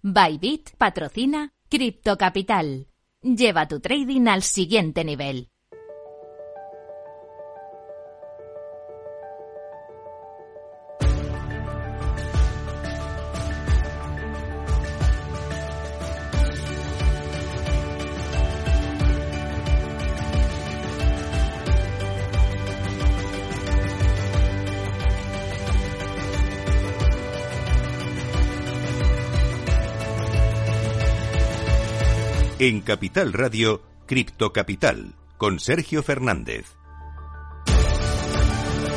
Bybit patrocina Crypto Capital. Lleva tu trading al siguiente nivel. En Capital Radio, Cripto Capital, con Sergio Fernández.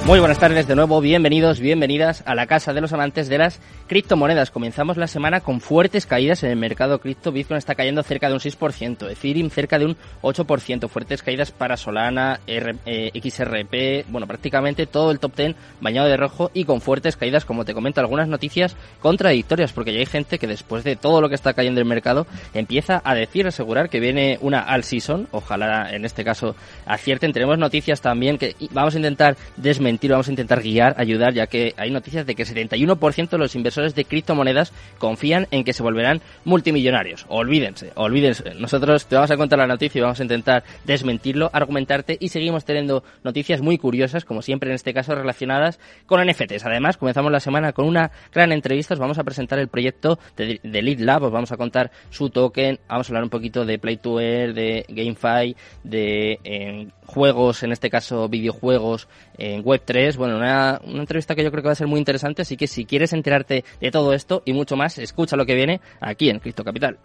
Muy buenas tardes de nuevo, bienvenidos, bienvenidas a la casa de los amantes de las criptomonedas. Comenzamos la semana con fuertes caídas en el mercado cripto. Bitcoin está cayendo cerca de un 6%, Ethereum cerca de un 8%, fuertes caídas para Solana, eh, XRP, bueno, prácticamente todo el top 10 bañado de rojo y con fuertes caídas, como te comento, algunas noticias contradictorias, porque ya hay gente que después de todo lo que está cayendo en el mercado empieza a decir, asegurar que viene una all season, ojalá en este caso acierten. Tenemos noticias también que vamos a intentar desmentir vamos a intentar guiar, ayudar, ya que hay noticias de que el 71% de los inversores de criptomonedas confían en que se volverán multimillonarios. Olvídense, olvídense. Nosotros te vamos a contar la noticia y vamos a intentar desmentirlo, argumentarte y seguimos teniendo noticias muy curiosas, como siempre en este caso relacionadas con NFTs. Además, comenzamos la semana con una gran entrevista. Os vamos a presentar el proyecto de, de Lead Lab, os vamos a contar su token, vamos a hablar un poquito de Play to Earn, de GameFi, de eh, juegos, en este caso videojuegos en Web3. Bueno, una, una, entrevista que yo creo que va a ser muy interesante, así que si quieres enterarte de todo esto y mucho más, escucha lo que viene aquí en Cristo Capital.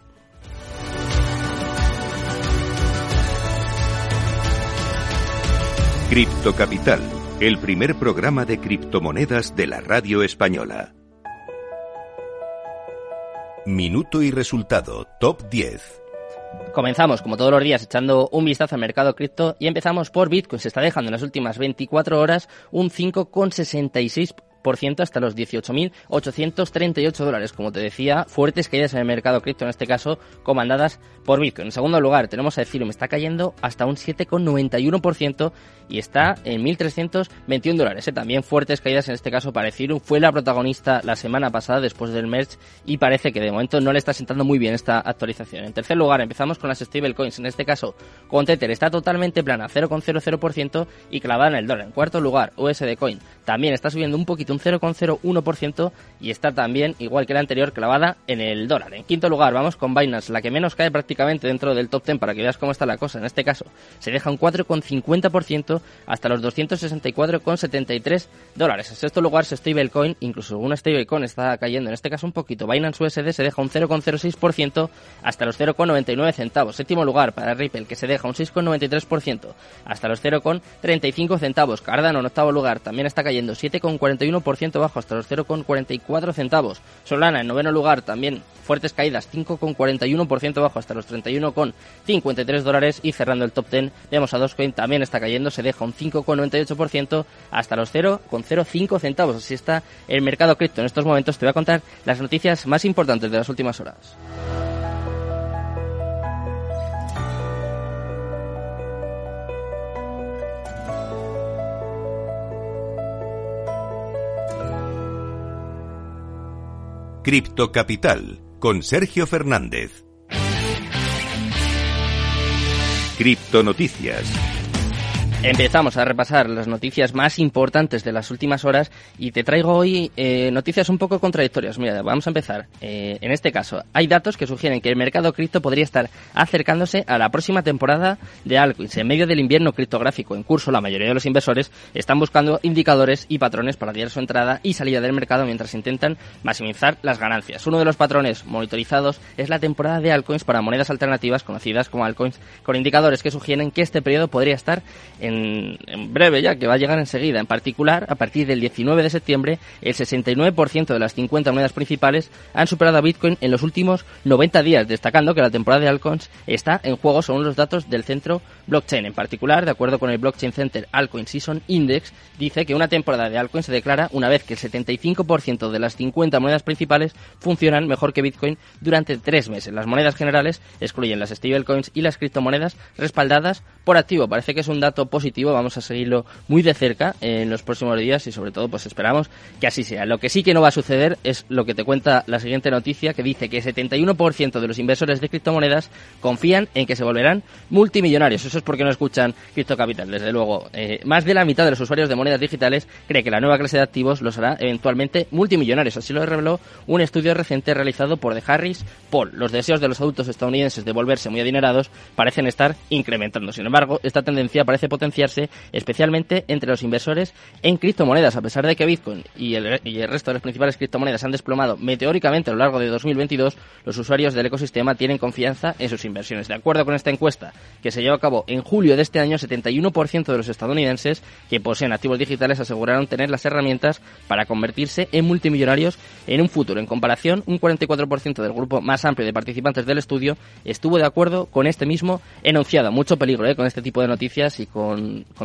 Cripto Capital, el primer programa de criptomonedas de la radio española. Minuto y resultado, top 10. Comenzamos, como todos los días, echando un vistazo al mercado cripto y empezamos por Bitcoin. Se está dejando en las últimas 24 horas un 5,66% hasta los 18.838 dólares. Como te decía, fuertes caídas en el mercado cripto, en este caso comandadas por Bitcoin. En segundo lugar, tenemos a Ethereum, está cayendo hasta un 7,91% y está en 1.321 dólares. ¿eh? También fuertes caídas en este caso para Ethereum. Fue la protagonista la semana pasada después del merge y parece que de momento no le está sentando muy bien esta actualización. En tercer lugar, empezamos con las stablecoins. En este caso, con Tether está totalmente plana, 0,00% y clavada en el dólar. En cuarto lugar, USD Coin también está subiendo un poquito, un 0,01% y está también, igual que la anterior, clavada en el dólar. En quinto lugar, vamos con Binance, la que menos cae prácticamente dentro del top 10 para que veas cómo está la cosa. En este caso, se deja un 4,50% hasta los 264,73 dólares. En sexto lugar, stablecoin, incluso una stablecoin está cayendo, en este caso un poquito. Binance USD se deja un 0,06% hasta los 0,99 centavos. Séptimo lugar para Ripple, que se deja un 6,93% hasta los 0,35 centavos. Cardano en octavo lugar también está cayendo 7,41% bajo hasta los 0,44 centavos. Solana en noveno lugar también fuertes caídas 5,41% bajo hasta los 31,53 dólares y cerrando el top 10 vemos a Dogecoin también está cayendo, se deja un 5,98% hasta los 0,05 centavos. Así está el mercado cripto. En estos momentos te voy a contar las noticias más importantes de las últimas horas. Cripto Capital con Sergio Fernández. Cripto Noticias. Empezamos a repasar las noticias más importantes de las últimas horas y te traigo hoy eh, noticias un poco contradictorias. Mira, vamos a empezar. Eh, en este caso, hay datos que sugieren que el mercado cripto podría estar acercándose a la próxima temporada de altcoins. En medio del invierno criptográfico en curso, la mayoría de los inversores están buscando indicadores y patrones para guiar su entrada y salida del mercado mientras intentan maximizar las ganancias. Uno de los patrones monitorizados es la temporada de altcoins para monedas alternativas conocidas como altcoins, con indicadores que sugieren que este periodo podría estar breve ya, que va a llegar enseguida. En particular, a partir del 19 de septiembre, el 69% de las 50 monedas principales han superado a Bitcoin en los últimos 90 días, destacando que la temporada de altcoins está en juego según los datos del centro blockchain. En particular, de acuerdo con el Blockchain Center Altcoin Season Index, dice que una temporada de altcoins se declara una vez que el 75% de las 50 monedas principales funcionan mejor que Bitcoin durante tres meses. Las monedas generales excluyen las stablecoins y las criptomonedas respaldadas por activo. Parece que es un dato positivo, vamos a seguirlo muy de cerca en los próximos días y sobre todo pues esperamos que así sea. Lo que sí que no va a suceder es lo que te cuenta la siguiente noticia que dice que 71% de los inversores de criptomonedas confían en que se volverán multimillonarios. Eso es porque no escuchan Cripto Capital, desde luego. Eh, más de la mitad de los usuarios de monedas digitales cree que la nueva clase de activos los hará eventualmente multimillonarios. Así lo reveló un estudio reciente realizado por The Harris Paul. Los deseos de los adultos estadounidenses de volverse muy adinerados parecen estar incrementando. Sin embargo, esta tendencia parece potenciarse especialmente entre los inversores en criptomonedas, a pesar de que Bitcoin y el, y el resto de las principales criptomonedas han desplomado meteóricamente a lo largo de 2022, los usuarios del ecosistema tienen confianza en sus inversiones. De acuerdo con esta encuesta que se llevó a cabo en julio de este año, 71% de los estadounidenses que poseen activos digitales aseguraron tener las herramientas para convertirse en multimillonarios en un futuro. En comparación, un 44% del grupo más amplio de participantes del estudio estuvo de acuerdo con este mismo enunciado. Mucho peligro ¿eh? con este tipo de noticias y con,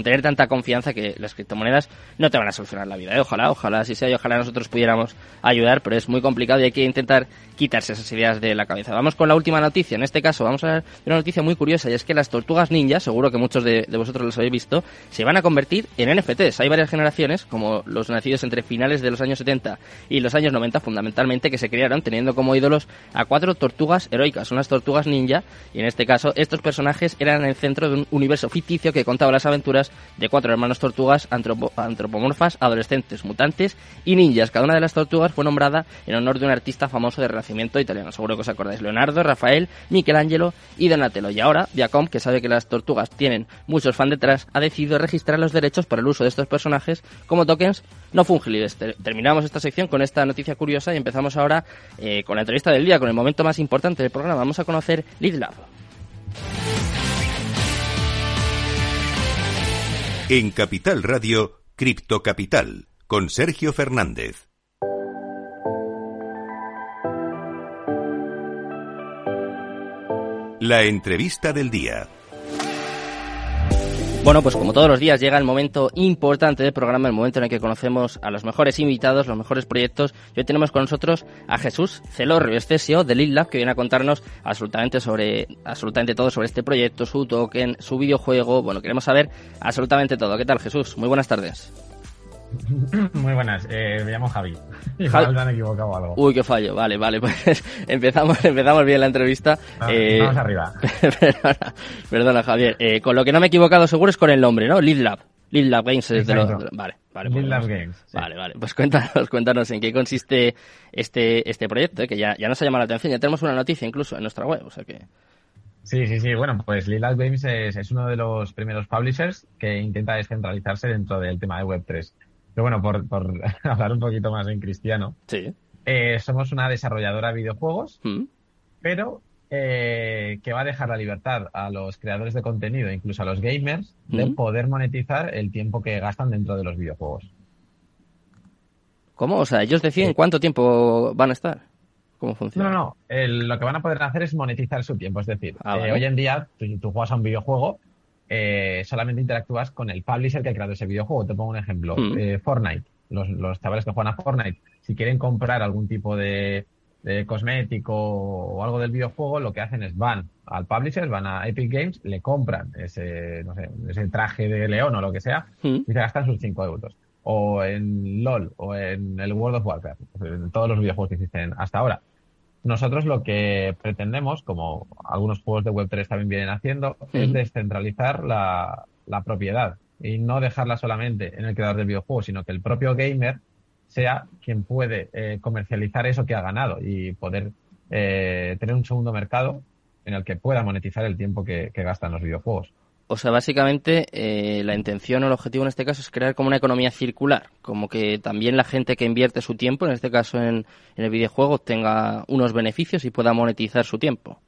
tener tanta confianza que las criptomonedas no te van a solucionar la vida. ¿eh? Ojalá, ojalá si sea y ojalá nosotros pudiéramos ayudar, pero es muy complicado y hay que intentar quitarse esas ideas de la cabeza. Vamos con la última noticia. En este caso vamos a ver una noticia muy curiosa y es que las tortugas ninja, seguro que muchos de, vosotros los habéis visto, se van a convertir en NFTs. Hay varias generaciones, como los nacidos entre finales de los años 70 y los años 90 fundamentalmente, que se crearon teniendo como ídolos a cuatro tortugas heroicas, unas tortugas ninja, y en este caso estos personajes eran el centro de un universo ficticio que contaba las aventuras de cuatro hermanos tortugas antropomorfas, adolescentes, mutantes y ninjas. Cada una de las tortugas fue nombrada en honor de un artista famoso de Renacimiento italiano. Seguro que os acordáis. Leonardo, Rafael, Michelangelo y Donatello. Y ahora, Viacom, que sabe que las tortugas tienen muchos fans detrás, ha decidido registrar los derechos para el uso de estos personajes como tokens no fungibles. Terminamos esta sección con esta noticia curiosa y empezamos ahora eh, con la entrevista del día, con el momento más importante del programa. Vamos a conocer LeadLab. En Capital Radio, Cripto Capital, con Sergio Fernández. La entrevista del día. Bueno, pues como todos los días llega el momento importante del programa, el momento en el que conocemos a los mejores invitados, los mejores proyectos. Y hoy tenemos con nosotros a Jesús Celorrio, este CEO de Lab, que viene a contarnos absolutamente sobre, absolutamente todo sobre este proyecto, su token, su videojuego. Bueno, queremos saber absolutamente todo. ¿Qué tal, Jesús? Muy buenas tardes. Muy buenas, eh, me llamo Javi. Igual me han equivocado algo. Uy, qué fallo. Vale, vale, pues empezamos, empezamos bien la entrevista. Vamos, eh, vamos arriba. perdona, perdona, Javier. Eh, con lo que no me he equivocado seguro es con el nombre, ¿no? Lead Lab. Lead Lab Games es de los... Vale, vale. Lead Lab Games. Sí. Vale, vale. Pues cuéntanos, cuéntanos en qué consiste este, este proyecto, eh, que ya, ya nos ha llamado la atención. Ya tenemos una noticia incluso en nuestra web, o sea que... Sí, sí, sí. Bueno, pues Lab Games es, es uno de los primeros publishers que intenta descentralizarse dentro del tema de Web3. Pero bueno, por, por hablar un poquito más en cristiano, sí. eh, somos una desarrolladora de videojuegos, ¿Mm? pero eh, que va a dejar la libertad a los creadores de contenido, incluso a los gamers, de ¿Mm? poder monetizar el tiempo que gastan dentro de los videojuegos. ¿Cómo? O sea, ellos deciden Sí. cuánto tiempo van a estar. ¿Cómo No, funciona? no, no. El- lo que van a poder hacer es monetizar su tiempo. Es decir, Ah, eh, vale. hoy en día, tú, tú juegas a un videojuego, eh, solamente interactúas con el publisher que ha creado ese videojuego. Te pongo un ejemplo. Mm. Eh, Fortnite. Los, los chavales que juegan a Fortnite, si quieren comprar algún tipo de, de cosmético o algo del videojuego, lo que hacen es van al publisher, van a Epic Games, le compran ese, no sé, ese traje de león o lo que sea, ¿Mm? y se gastan sus 5 euros. O en LOL, o en el World of Warcraft, en todos los videojuegos que existen hasta ahora. Nosotros lo que pretendemos, como algunos juegos de Web3 también vienen haciendo, es descentralizar la, la propiedad y no dejarla solamente en el creador del videojuego, sino que el propio gamer sea quien puede eh, comercializar eso que ha ganado y poder eh, tener un segundo mercado en el que pueda monetizar el tiempo que, que gasta en los videojuegos. O sea, básicamente eh, la intención o el objetivo en este caso es crear como una economía circular, como que también la gente que invierte su tiempo, en este caso en, en el videojuego, tenga unos beneficios y pueda monetizar su tiempo.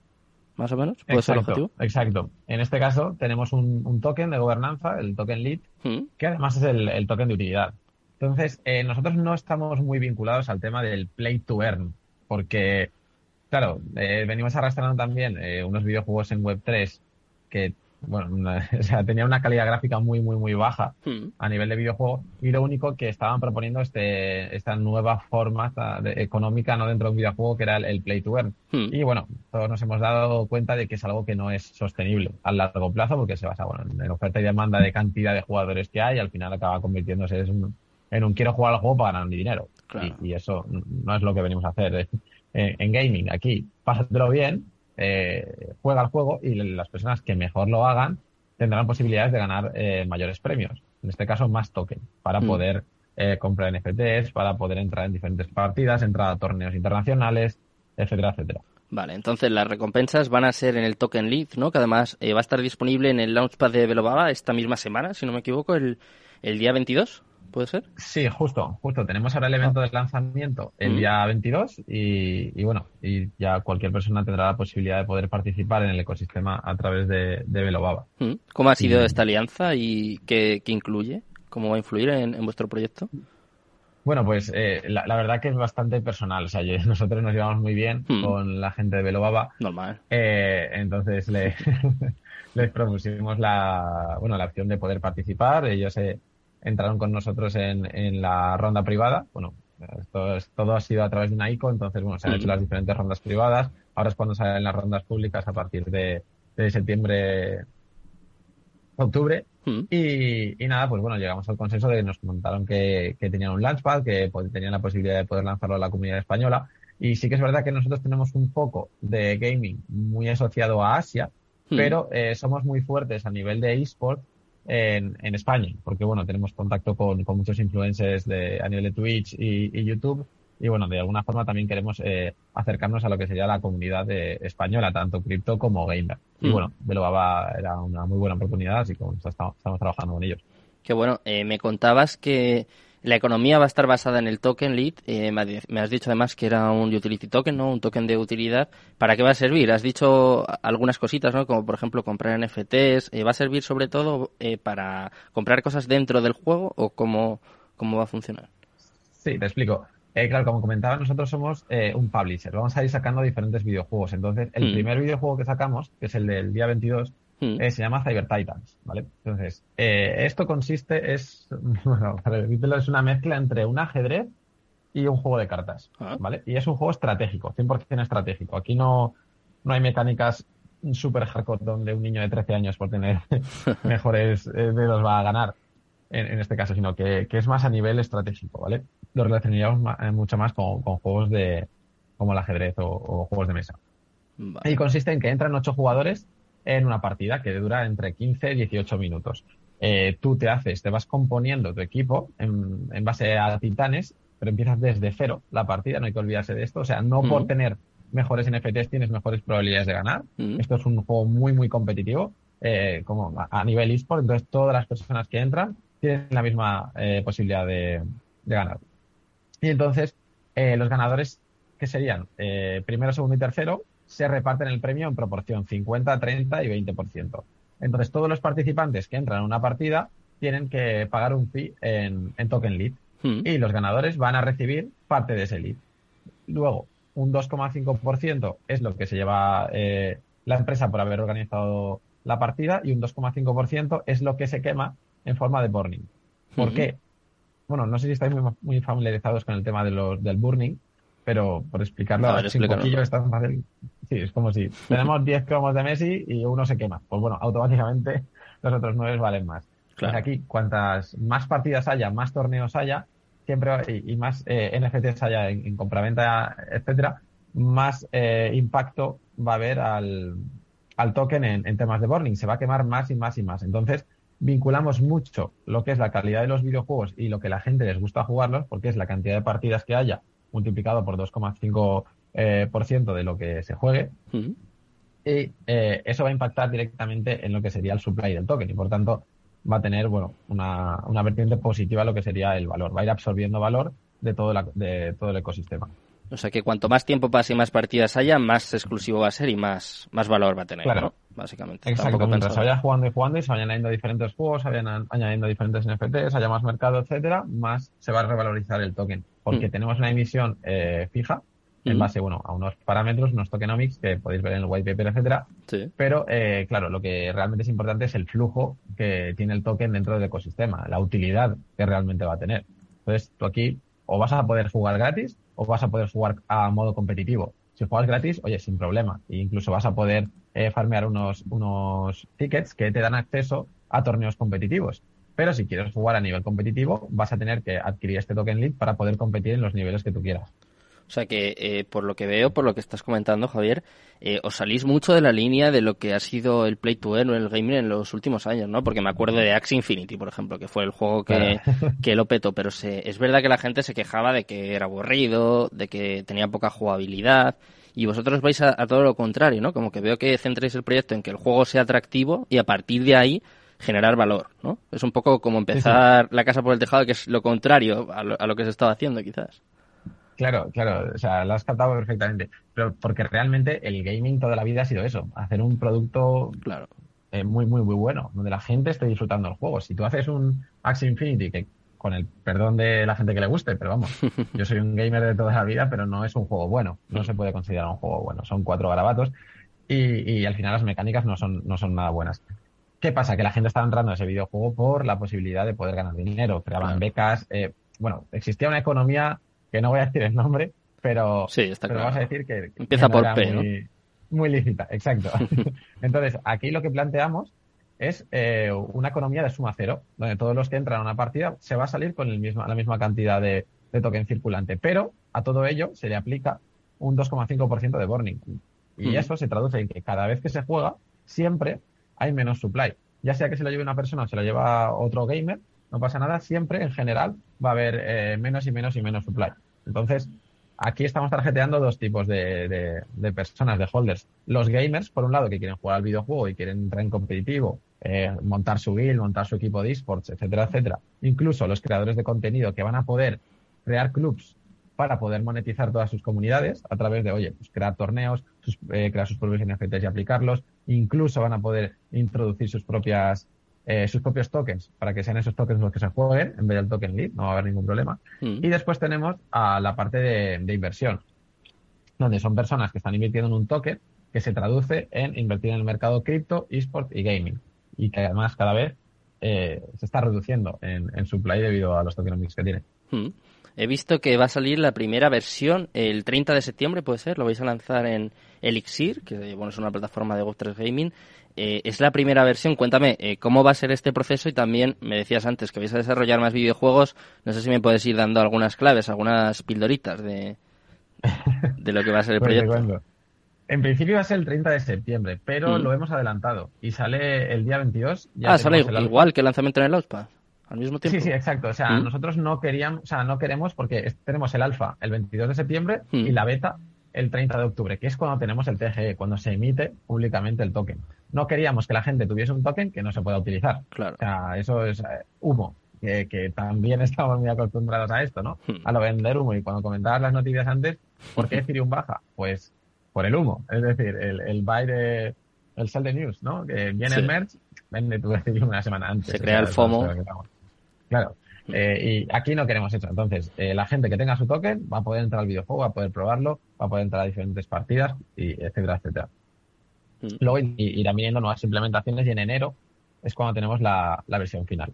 ¿Más o menos? ¿Puede ser el objetivo? exacto. En este caso tenemos un, un token de gobernanza, el token lead, ¿Mm? que además es el, el token de utilidad. Entonces, eh, nosotros no estamos muy vinculados al tema del play to earn, porque, claro, eh, venimos arrastrando también unos videojuegos en Web3 que bueno, o sea, tenía una calidad gráfica muy, muy, muy baja Mm. a nivel de videojuego y lo único que estaban proponiendo este, esta nueva forma esta de- económica no dentro de un videojuego que era el, el play to earn. Mm. Y bueno, todos nos hemos dado cuenta de que es algo que no es sostenible a largo plazo porque se basa bueno, en oferta y demanda de cantidad de jugadores que hay y al final acaba convirtiéndose en un, en un quiero jugar al juego para ganar mi dinero. Claro. Y, y eso no es lo que venimos a hacer eh, en, en gaming. Aquí, pásatelo bien, eh, juega al juego y las personas que mejor lo hagan tendrán posibilidades de ganar eh, mayores premios. En este caso, más token para Mm. poder eh, comprar NFTs, para poder entrar en diferentes partidas, entrar a torneos internacionales, etcétera, etcétera. Vale, entonces las recompensas van a ser en el Token Lead, ¿no? Que además eh, va a estar disponible en el Launchpad de Velobaba esta misma semana, si no me equivoco, el, el día 22, ¿puede ser? Sí, justo, justo. Tenemos ahora el evento de lanzamiento el Mm. día 22 y, y bueno, y ya cualquier persona tendrá la posibilidad de poder participar en el ecosistema a través de, de Velobaba. ¿Cómo ha sido esta alianza y qué, qué incluye? ¿Cómo va a influir en, en vuestro proyecto? Bueno, pues eh, la, la verdad que es bastante personal. O sea, yo- nosotros nos llevamos muy bien con la gente de Velobaba. Normal. Eh, entonces le, les propusimos la, bueno, la opción de poder participar. Ellos eh, entraron con nosotros en, en la ronda privada. Bueno, esto es- todo ha sido a través de una ICO, entonces bueno, se han hecho las diferentes rondas privadas. Ahora es cuando salen las rondas públicas a partir de, de septiembre, octubre. Y, y nada, pues bueno, llegamos al consenso de que nos comentaron que, que tenían un launchpad, que tenían la posibilidad de poder lanzarlo a la comunidad española. Y sí que es verdad que nosotros tenemos un poco de gaming muy asociado a Asia, pero eh, somos muy fuertes a nivel de eSport en, en España, porque bueno, tenemos contacto con, con muchos influencers de, a nivel de Twitch y, y YouTube. Y bueno, de alguna forma también queremos eh, acercarnos a lo que sería la comunidad de- española, tanto cripto como gamer. Y Mm. bueno, Velobaba era una muy buena oportunidad, así que bueno, estamos, estamos trabajando con ellos. Que bueno, eh, me contabas que la economía va a estar basada en el token lead. eh, me ha- me has dicho además que era un utility token, ¿no? Un token de utilidad. ¿Para qué va a servir? Has dicho algunas cositas, ¿no? Como por ejemplo comprar NFTs. eh, ¿Va a servir sobre todo eh, para comprar cosas dentro del juego o cómo, cómo va a funcionar? Sí, te explico. Eh, claro, como comentaba, nosotros somos un publisher. Vamos a ir sacando diferentes videojuegos. Entonces, el Mm. primer videojuego que sacamos, que es el del día 22, Mm. eh, se llama Cyber Titans, ¿vale? Entonces, eh, esto consiste, es, bueno, para es una mezcla entre un ajedrez y un juego de cartas, Ah. ¿vale? Y es un juego estratégico, 100% estratégico. Aquí no, no hay mecánicas super hardcore donde un niño de 13 años por tener mejores eh, dedos va a ganar en, en este caso, sino que, que es más a nivel estratégico, ¿vale? Lo relacionaríamos eh, mucho más con, con juegos de como el ajedrez o- o juegos de mesa. Vale. Y consiste en que entran ocho jugadores en una partida que dura entre 15 y 18 minutos. Eh, tú te haces, te vas componiendo tu equipo en, en base a titanes, pero empiezas desde cero la partida, no hay que olvidarse de esto. O sea, no por Ujú. tener mejores NFTs tienes mejores probabilidades de ganar. Mm. Esto es un juego muy, muy competitivo, eh, como a, a nivel eSport, entonces todas las personas que entran tienen la misma eh, posibilidad de, de ganar. Y entonces, eh, los ganadores, que serían eh, primero, segundo y tercero, se reparten el premio en proporción 50, 30 y 20%. Entonces, todos los participantes que entran en una partida tienen que pagar un fee en, en token lead Mm. y los ganadores van a recibir parte de ese lead. Luego, un 2,5% es lo que se lleva eh, la empresa por haber organizado la partida y un 2,5% es lo que se quema en forma de burning. ¿Por Ujú. qué? Bueno, no sé si estáis muy, muy familiarizados con el tema de los, del burning, pero por explicarlo A ver, explícanos. poquillo es tan fácil. Sí, es como si tenemos 10 cromos de Messi y uno se quema. Pues bueno, automáticamente los otros 9 valen más. Claro. Pues aquí, cuantas más partidas haya, más torneos haya, siempre y, y más eh, NFTs haya en, en compraventa, etcétera, más eh, impacto va a haber al, al token en, en temas de burning. Se va a quemar más y más y más. Entonces, vinculamos mucho lo que es la calidad de los videojuegos y lo que la gente les gusta jugarlos, porque es la cantidad de partidas que haya multiplicado por 2,5% eh, por ciento de lo que se juegue. Y eh, eso va a impactar directamente en lo que sería el supply del token y por tanto va a tener bueno una, una vertiente positiva a lo que sería el valor. Va a ir absorbiendo valor de todo, la- de todo el ecosistema. O sea que cuanto más tiempo pase y más partidas haya, más exclusivo va a ser y más, más valor va a tener, Claro. ¿no? Básicamente. Exacto, Tampoco mientras se vaya jugando y jugando y se vayan añadiendo diferentes juegos, se vayan añadiendo diferentes NFTs, haya más mercado, etcétera, más se va a revalorizar el token. Porque Mm. tenemos una emisión eh, fija en base bueno, a unos parámetros, unos tokenomics que podéis ver en el white paper, etcétera. Pero, eh, claro, lo que realmente es importante es el flujo que tiene el token dentro del ecosistema, la utilidad que realmente va a tener. Entonces, tú aquí o vas a poder jugar gratis o vas a poder jugar a modo competitivo. Si juegas gratis, oye, sin problema. E incluso vas a poder eh, farmear unos, unos tickets que te dan acceso a torneos competitivos. Pero si quieres jugar a nivel competitivo, vas a tener que adquirir este token lead para poder competir en los niveles que tú quieras. O sea que, eh, por lo que veo, por lo que estás comentando, Javier, eh, os salís mucho de la línea de lo que ha sido el Play to Earn o el gaming en los últimos años, ¿no? Porque me acuerdo de Axie Infinity, por ejemplo, que fue el juego que, que lo petó, pero se, es verdad que la gente se quejaba de que era aburrido, de que tenía poca jugabilidad, y vosotros vais a, todo lo contrario, ¿no? Como que veo que centréis el proyecto en que el juego sea atractivo y a partir de ahí generar valor, ¿no? Es un poco como empezar la casa por el tejado, que es lo contrario a lo, a lo que se estaba haciendo, quizás. Claro, claro, o sea, lo has captado perfectamente. Pero porque realmente el gaming toda la vida ha sido eso, hacer un producto claro. Eh, muy, muy, muy bueno, donde la gente esté disfrutando el juego. Si tú haces un Axie Infinity, que con el perdón de la gente que le guste, pero vamos, yo soy un gamer de toda la vida, pero no es un juego bueno, no se puede considerar un juego bueno, son cuatro garabatos y, y al final las mecánicas no son, no son nada buenas. ¿Qué pasa? Que la gente estaba entrando a ese videojuego por la posibilidad de poder ganar dinero, creaban becas, eh, bueno, existía una economía que no voy a decir el nombre, pero, sí, está pero vamos a decir que, empieza por P, muy, muy lícita, exacto. Entonces, aquí lo que planteamos es eh, una economía de suma cero, donde todos los que entran a una partida se va a salir con el mismo, la misma cantidad de, token circulante, pero a todo ello se le aplica un 2,5% de burning. Y eso se traduce en que cada vez que se juega, siempre hay menos supply. Ya sea que se lo lleve una persona o se lo lleva otro gamer, no pasa nada, siempre en general va a haber eh, menos y menos y menos supply. Entonces, aquí estamos tarjeteando dos tipos de, personas, de holders. Los gamers, por un lado, que quieren jugar al videojuego y quieren entrar en competitivo, eh, montar su guild, montar su equipo de esports, etcétera, etcétera. Incluso los creadores de contenido que van a poder crear clubs para poder monetizar todas sus comunidades a través de, oye, pues crear torneos, eh, crear sus propios NFTs y aplicarlos. Incluso van a poder introducir sus propias eh, sus propios tokens para que sean esos tokens los que se jueguen en vez del token lead, no va a haber ningún problema. Mm. Y después tenemos a la parte de, inversión, donde son personas que están invirtiendo en un token que se traduce en invertir en el mercado cripto, esports y gaming. Y que además cada vez eh, se está reduciendo en, en supply debido a los tokenomics que tiene. Mm. He visto que va a salir la primera versión el 30 de septiembre, puede ser, lo vais a lanzar en Elixir, que bueno, es una plataforma de Web3 Gaming. Eh, es la primera versión. Cuéntame eh, cómo va a ser este proceso y también me decías antes que vais a desarrollar más videojuegos. No sé si me puedes ir dando algunas claves, algunas pildoritas de, de lo que va a ser el pues proyecto. En principio va a ser el 30 de septiembre, pero mm. lo hemos adelantado y sale el día 22. ah, sale igual que el lanzamiento en el Outpath. Al mismo tiempo. Sí, sí, exacto. O sea, mm. nosotros no queríamos, o sea, no queremos porque tenemos el alfa el 22 de septiembre y mm. la beta el 30 de octubre, que es cuando tenemos el TGE, cuando se emite públicamente el token no queríamos que la gente tuviese un token que no se pueda utilizar. Claro. O sea, eso es eh, humo, que, también estamos muy acostumbrados a esto, ¿no? Hmm. A lo vender humo. Y cuando comentabas las noticias antes, ¿por qué Ethereum baja? Pues por el humo. Es decir, el, el buy de, el sell de news, ¿no? Que viene el merch, vende tu Ethereum una semana antes. Se crea el FOMO. Claro. Eh, y aquí no queremos eso. Entonces, eh, la gente que tenga su token va a poder entrar al videojuego, va a poder probarlo, va a poder entrar a diferentes partidas, y etcétera, etcétera. Mm. Luego irán viniendo nuevas implementaciones y en enero es cuando tenemos la, versión final.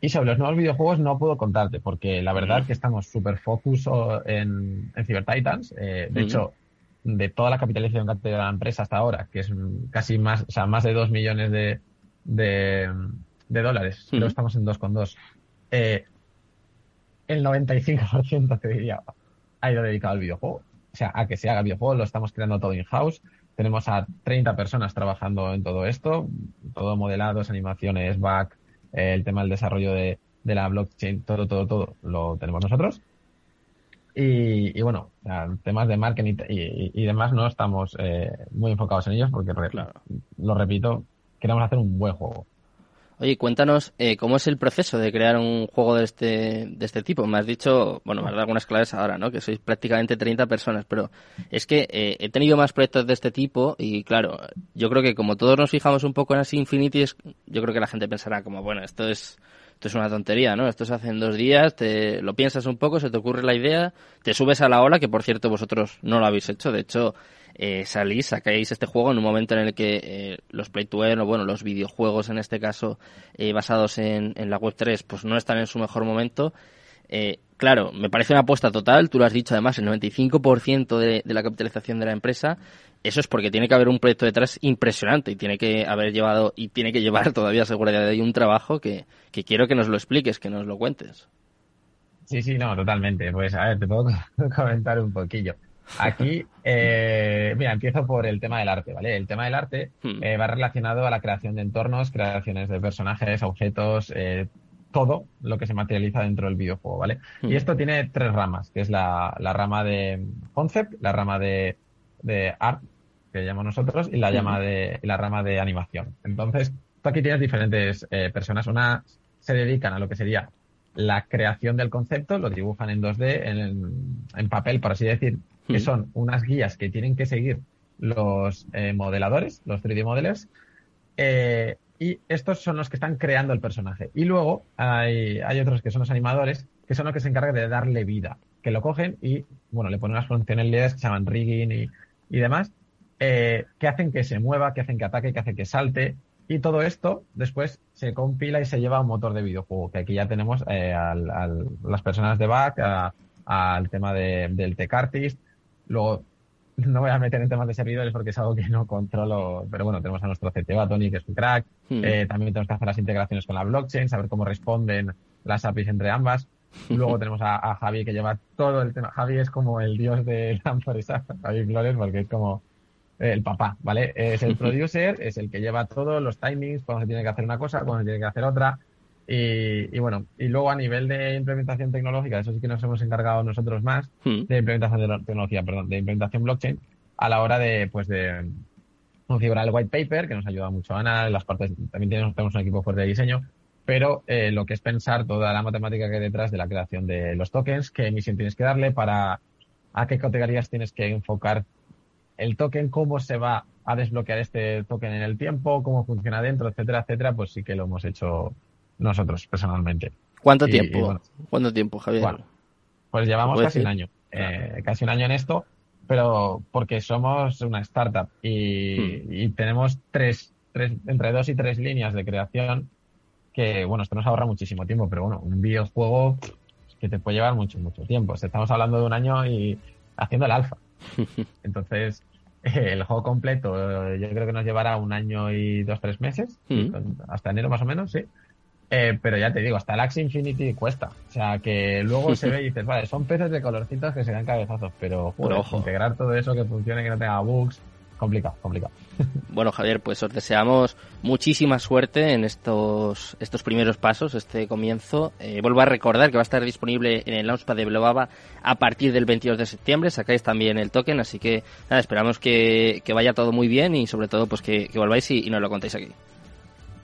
Y sobre los nuevos videojuegos no puedo contarte, porque la verdad es mm. que estamos súper focus en, en Cyber Titans. Eh, de mm. hecho, de toda la capitalización que ha tenido la empresa hasta ahora, que es casi más, o sea, más de 2 millones de, de, dólares, pero estamos en 2,2. Eh, el 95% te diría ha ido dedicado al videojuego. O sea, a que se haga videojuego, lo estamos creando todo in-house. Tenemos a 30 personas trabajando en todo esto, todo modelados, animaciones, back, eh, el tema del desarrollo de, la blockchain, todo, todo, todo lo tenemos nosotros. Y, bueno, temas de marketing y, demás no estamos eh, muy enfocados en ellos porque, lo repito, queremos hacer un buen juego. Oye, cuéntanos eh, cómo es el proceso de crear un juego de este, de este tipo. Me has dicho, bueno, me has dado algunas claves ahora, ¿no? Que sois prácticamente 30 personas, pero es que eh, he tenido más proyectos de este tipo y claro, yo creo que como todos nos fijamos un poco en así Infinity, yo creo que la gente pensará como, bueno, esto es esto es una tontería, ¿no? Esto se hace en dos días, te lo piensas un poco, se te ocurre la idea, te subes a la ola, que por cierto vosotros no lo habéis hecho, de hecho eh, salís, sacáis este juego en un momento en el que eh, los play to earn, o bueno, los videojuegos en este caso eh, basados en, en, la web 3, pues no están en su mejor momento. Eh, claro, me parece una apuesta total, tú lo has dicho además, el 95% de, de la capitalización de la empresa eso es porque tiene que haber un proyecto detrás impresionante y tiene que haber llevado y tiene que llevar todavía seguridad de un trabajo que, que quiero que nos lo expliques, que nos lo cuentes. Sí, sí, no, totalmente. Pues a ver, te puedo comentar un poquillo. Aquí, eh, mira, empiezo por el tema del arte, ¿vale? El tema del arte hmm. eh, va relacionado a la creación de entornos, creaciones de personajes, objetos, eh, todo lo que se materializa dentro del videojuego, ¿vale? Hmm. Y esto tiene tres ramas, que es la, la rama de concept, la rama de, de art que llamamos nosotros, y la, llama de, la rama de animación. Entonces, tú aquí tienes diferentes eh, personas. Una se dedican a lo que sería la creación del concepto, lo dibujan en 2D, en, en papel, por así decir, que son unas guías que tienen que seguir los eh, modeladores, los 3D modelers, eh, y estos son los que están creando el personaje. Y luego hay, hay otros que son los animadores, que son los que se encargan de darle vida, que lo cogen y, bueno, le ponen unas funcionalidades que se llaman rigging y, y demás, eh, que hacen que se mueva, que hacen que ataque, que hacen que salte. Y todo esto después se compila y se lleva a un motor de videojuego, que aquí ya tenemos al, las personas de back, al tema de, del tech artist. Luego, no voy a meter en temas de servidores porque es algo que no controlo, pero bueno, tenemos a nuestro CTO, a Tony, que es un crack. Hmm. Eh, también tenemos que hacer las integraciones con la blockchain, saber cómo responden las APIs entre ambas. Luego tenemos a, a, Javi que lleva todo el tema. Javi es como el dios de la empresa, Javi Flores, porque es como el papá, ¿vale? Es el producer, es el que lleva todos los timings, cuando se tiene que hacer una cosa, cuando se tiene que hacer otra. Y, bueno, y luego a nivel de implementación tecnológica, eso sí que nos hemos encargado nosotros más, hmm. de implementación de tecnología, perdón, de implementación blockchain, a la hora de, pues, de configurar el white paper, que nos ayuda mucho Ana, las partes, también tenemos, tenemos un equipo fuerte de diseño, pero eh, lo que es pensar toda la matemática que hay detrás de la creación de los tokens, qué emisión tienes que darle para a qué categorías tienes que enfocar el token, cómo se va a desbloquear este token en el tiempo, cómo funciona dentro, etcétera, etcétera, pues sí que lo hemos hecho nosotros personalmente. ¿Cuánto tiempo? ¿Cuánto tiempo, Javier? Bueno, pues llevamos casi un año, eh, casi un año en esto, pero porque somos una startup y, hmm. y tenemos tres, tres, entre dos y tres líneas de creación que, bueno, esto nos ahorra muchísimo tiempo, pero bueno, un videojuego que te puede llevar mucho, mucho tiempo. Estamos hablando de un año y haciendo el alfa. Entonces, el juego completo eh, yo creo que nos llevará un año y dos, tres meses, mm. hasta enero más o menos, sí. Eh, pero ya te digo, hasta el Axie Infinity cuesta. O sea, que luego se ve y dices, vale, son peces de colorcitos que se dan cabezazos, pero, joder, integrar todo eso que funcione, que no tenga bugs, complicado, complicado. Bueno, Javier, pues os deseamos muchísima suerte en estos, estos primeros pasos, este comienzo. Eh, vuelvo a recordar que va a estar disponible en el Launchpad de Blobaba a partir del 22 de septiembre. Sacáis también el token, así que nada, esperamos que, que vaya todo muy bien y sobre todo pues que, que volváis y, y nos lo contéis aquí.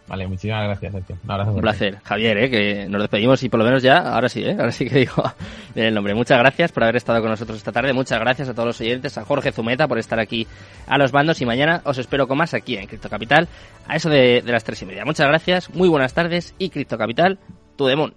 Vale, muchísimas gracias, Sergio. Un, Un placer. Javier, ¿eh? que nos despedimos y por lo menos ya, ahora sí, ¿eh? ahora sí que digo el nombre. Muchas gracias por haber estado con nosotros esta tarde. Muchas gracias a todos los oyentes, a Jorge Zumeta por estar aquí a los bandos y mañana os espero con más aquí en Cripto Capital a eso de, de las tres y media. Muchas gracias, muy buenas tardes y Cripto Capital, tu demon.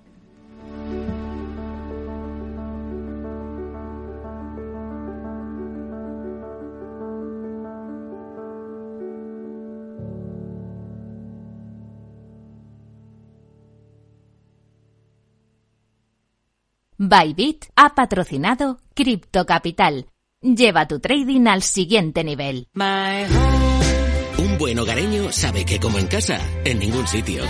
Bybit ha patrocinado Crypto Capital. Lleva tu trading al siguiente nivel. Un buen hogareño sabe que como en casa, en ningún sitio.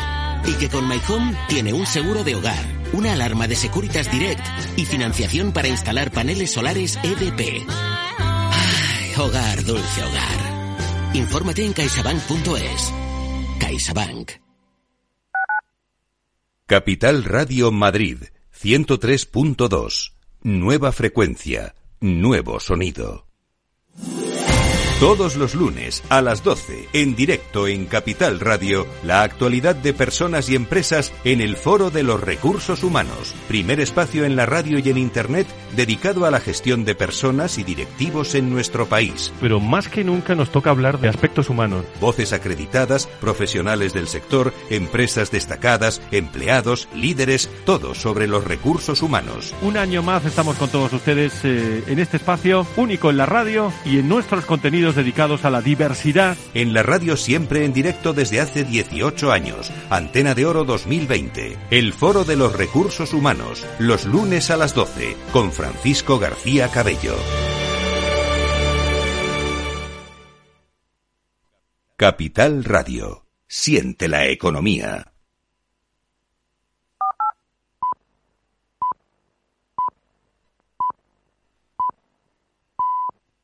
Y que con My Home tiene un seguro de hogar, una alarma de Securitas Direct y financiación para instalar paneles solares EDP. Ay, hogar, dulce hogar. Infórmate en caixabank.es. CaixaBank. Capital Radio Madrid 103.2. Nueva frecuencia. Nuevo sonido. Todos los lunes a las 12, en directo en Capital Radio, la actualidad de personas y empresas en el Foro de los Recursos Humanos, primer espacio en la radio y en Internet dedicado a la gestión de personas y directivos en nuestro país. Pero más que nunca nos toca hablar de aspectos humanos. Voces acreditadas, profesionales del sector, empresas destacadas, empleados, líderes, todo sobre los recursos humanos. Un año más estamos con todos ustedes eh, en este espacio único en la radio y en nuestros contenidos dedicados a la diversidad. En la radio siempre en directo desde hace 18 años. Antena de Oro 2020. El Foro de los Recursos Humanos. Los lunes a las 12. Con Francisco García Cabello. Capital Radio. Siente la economía.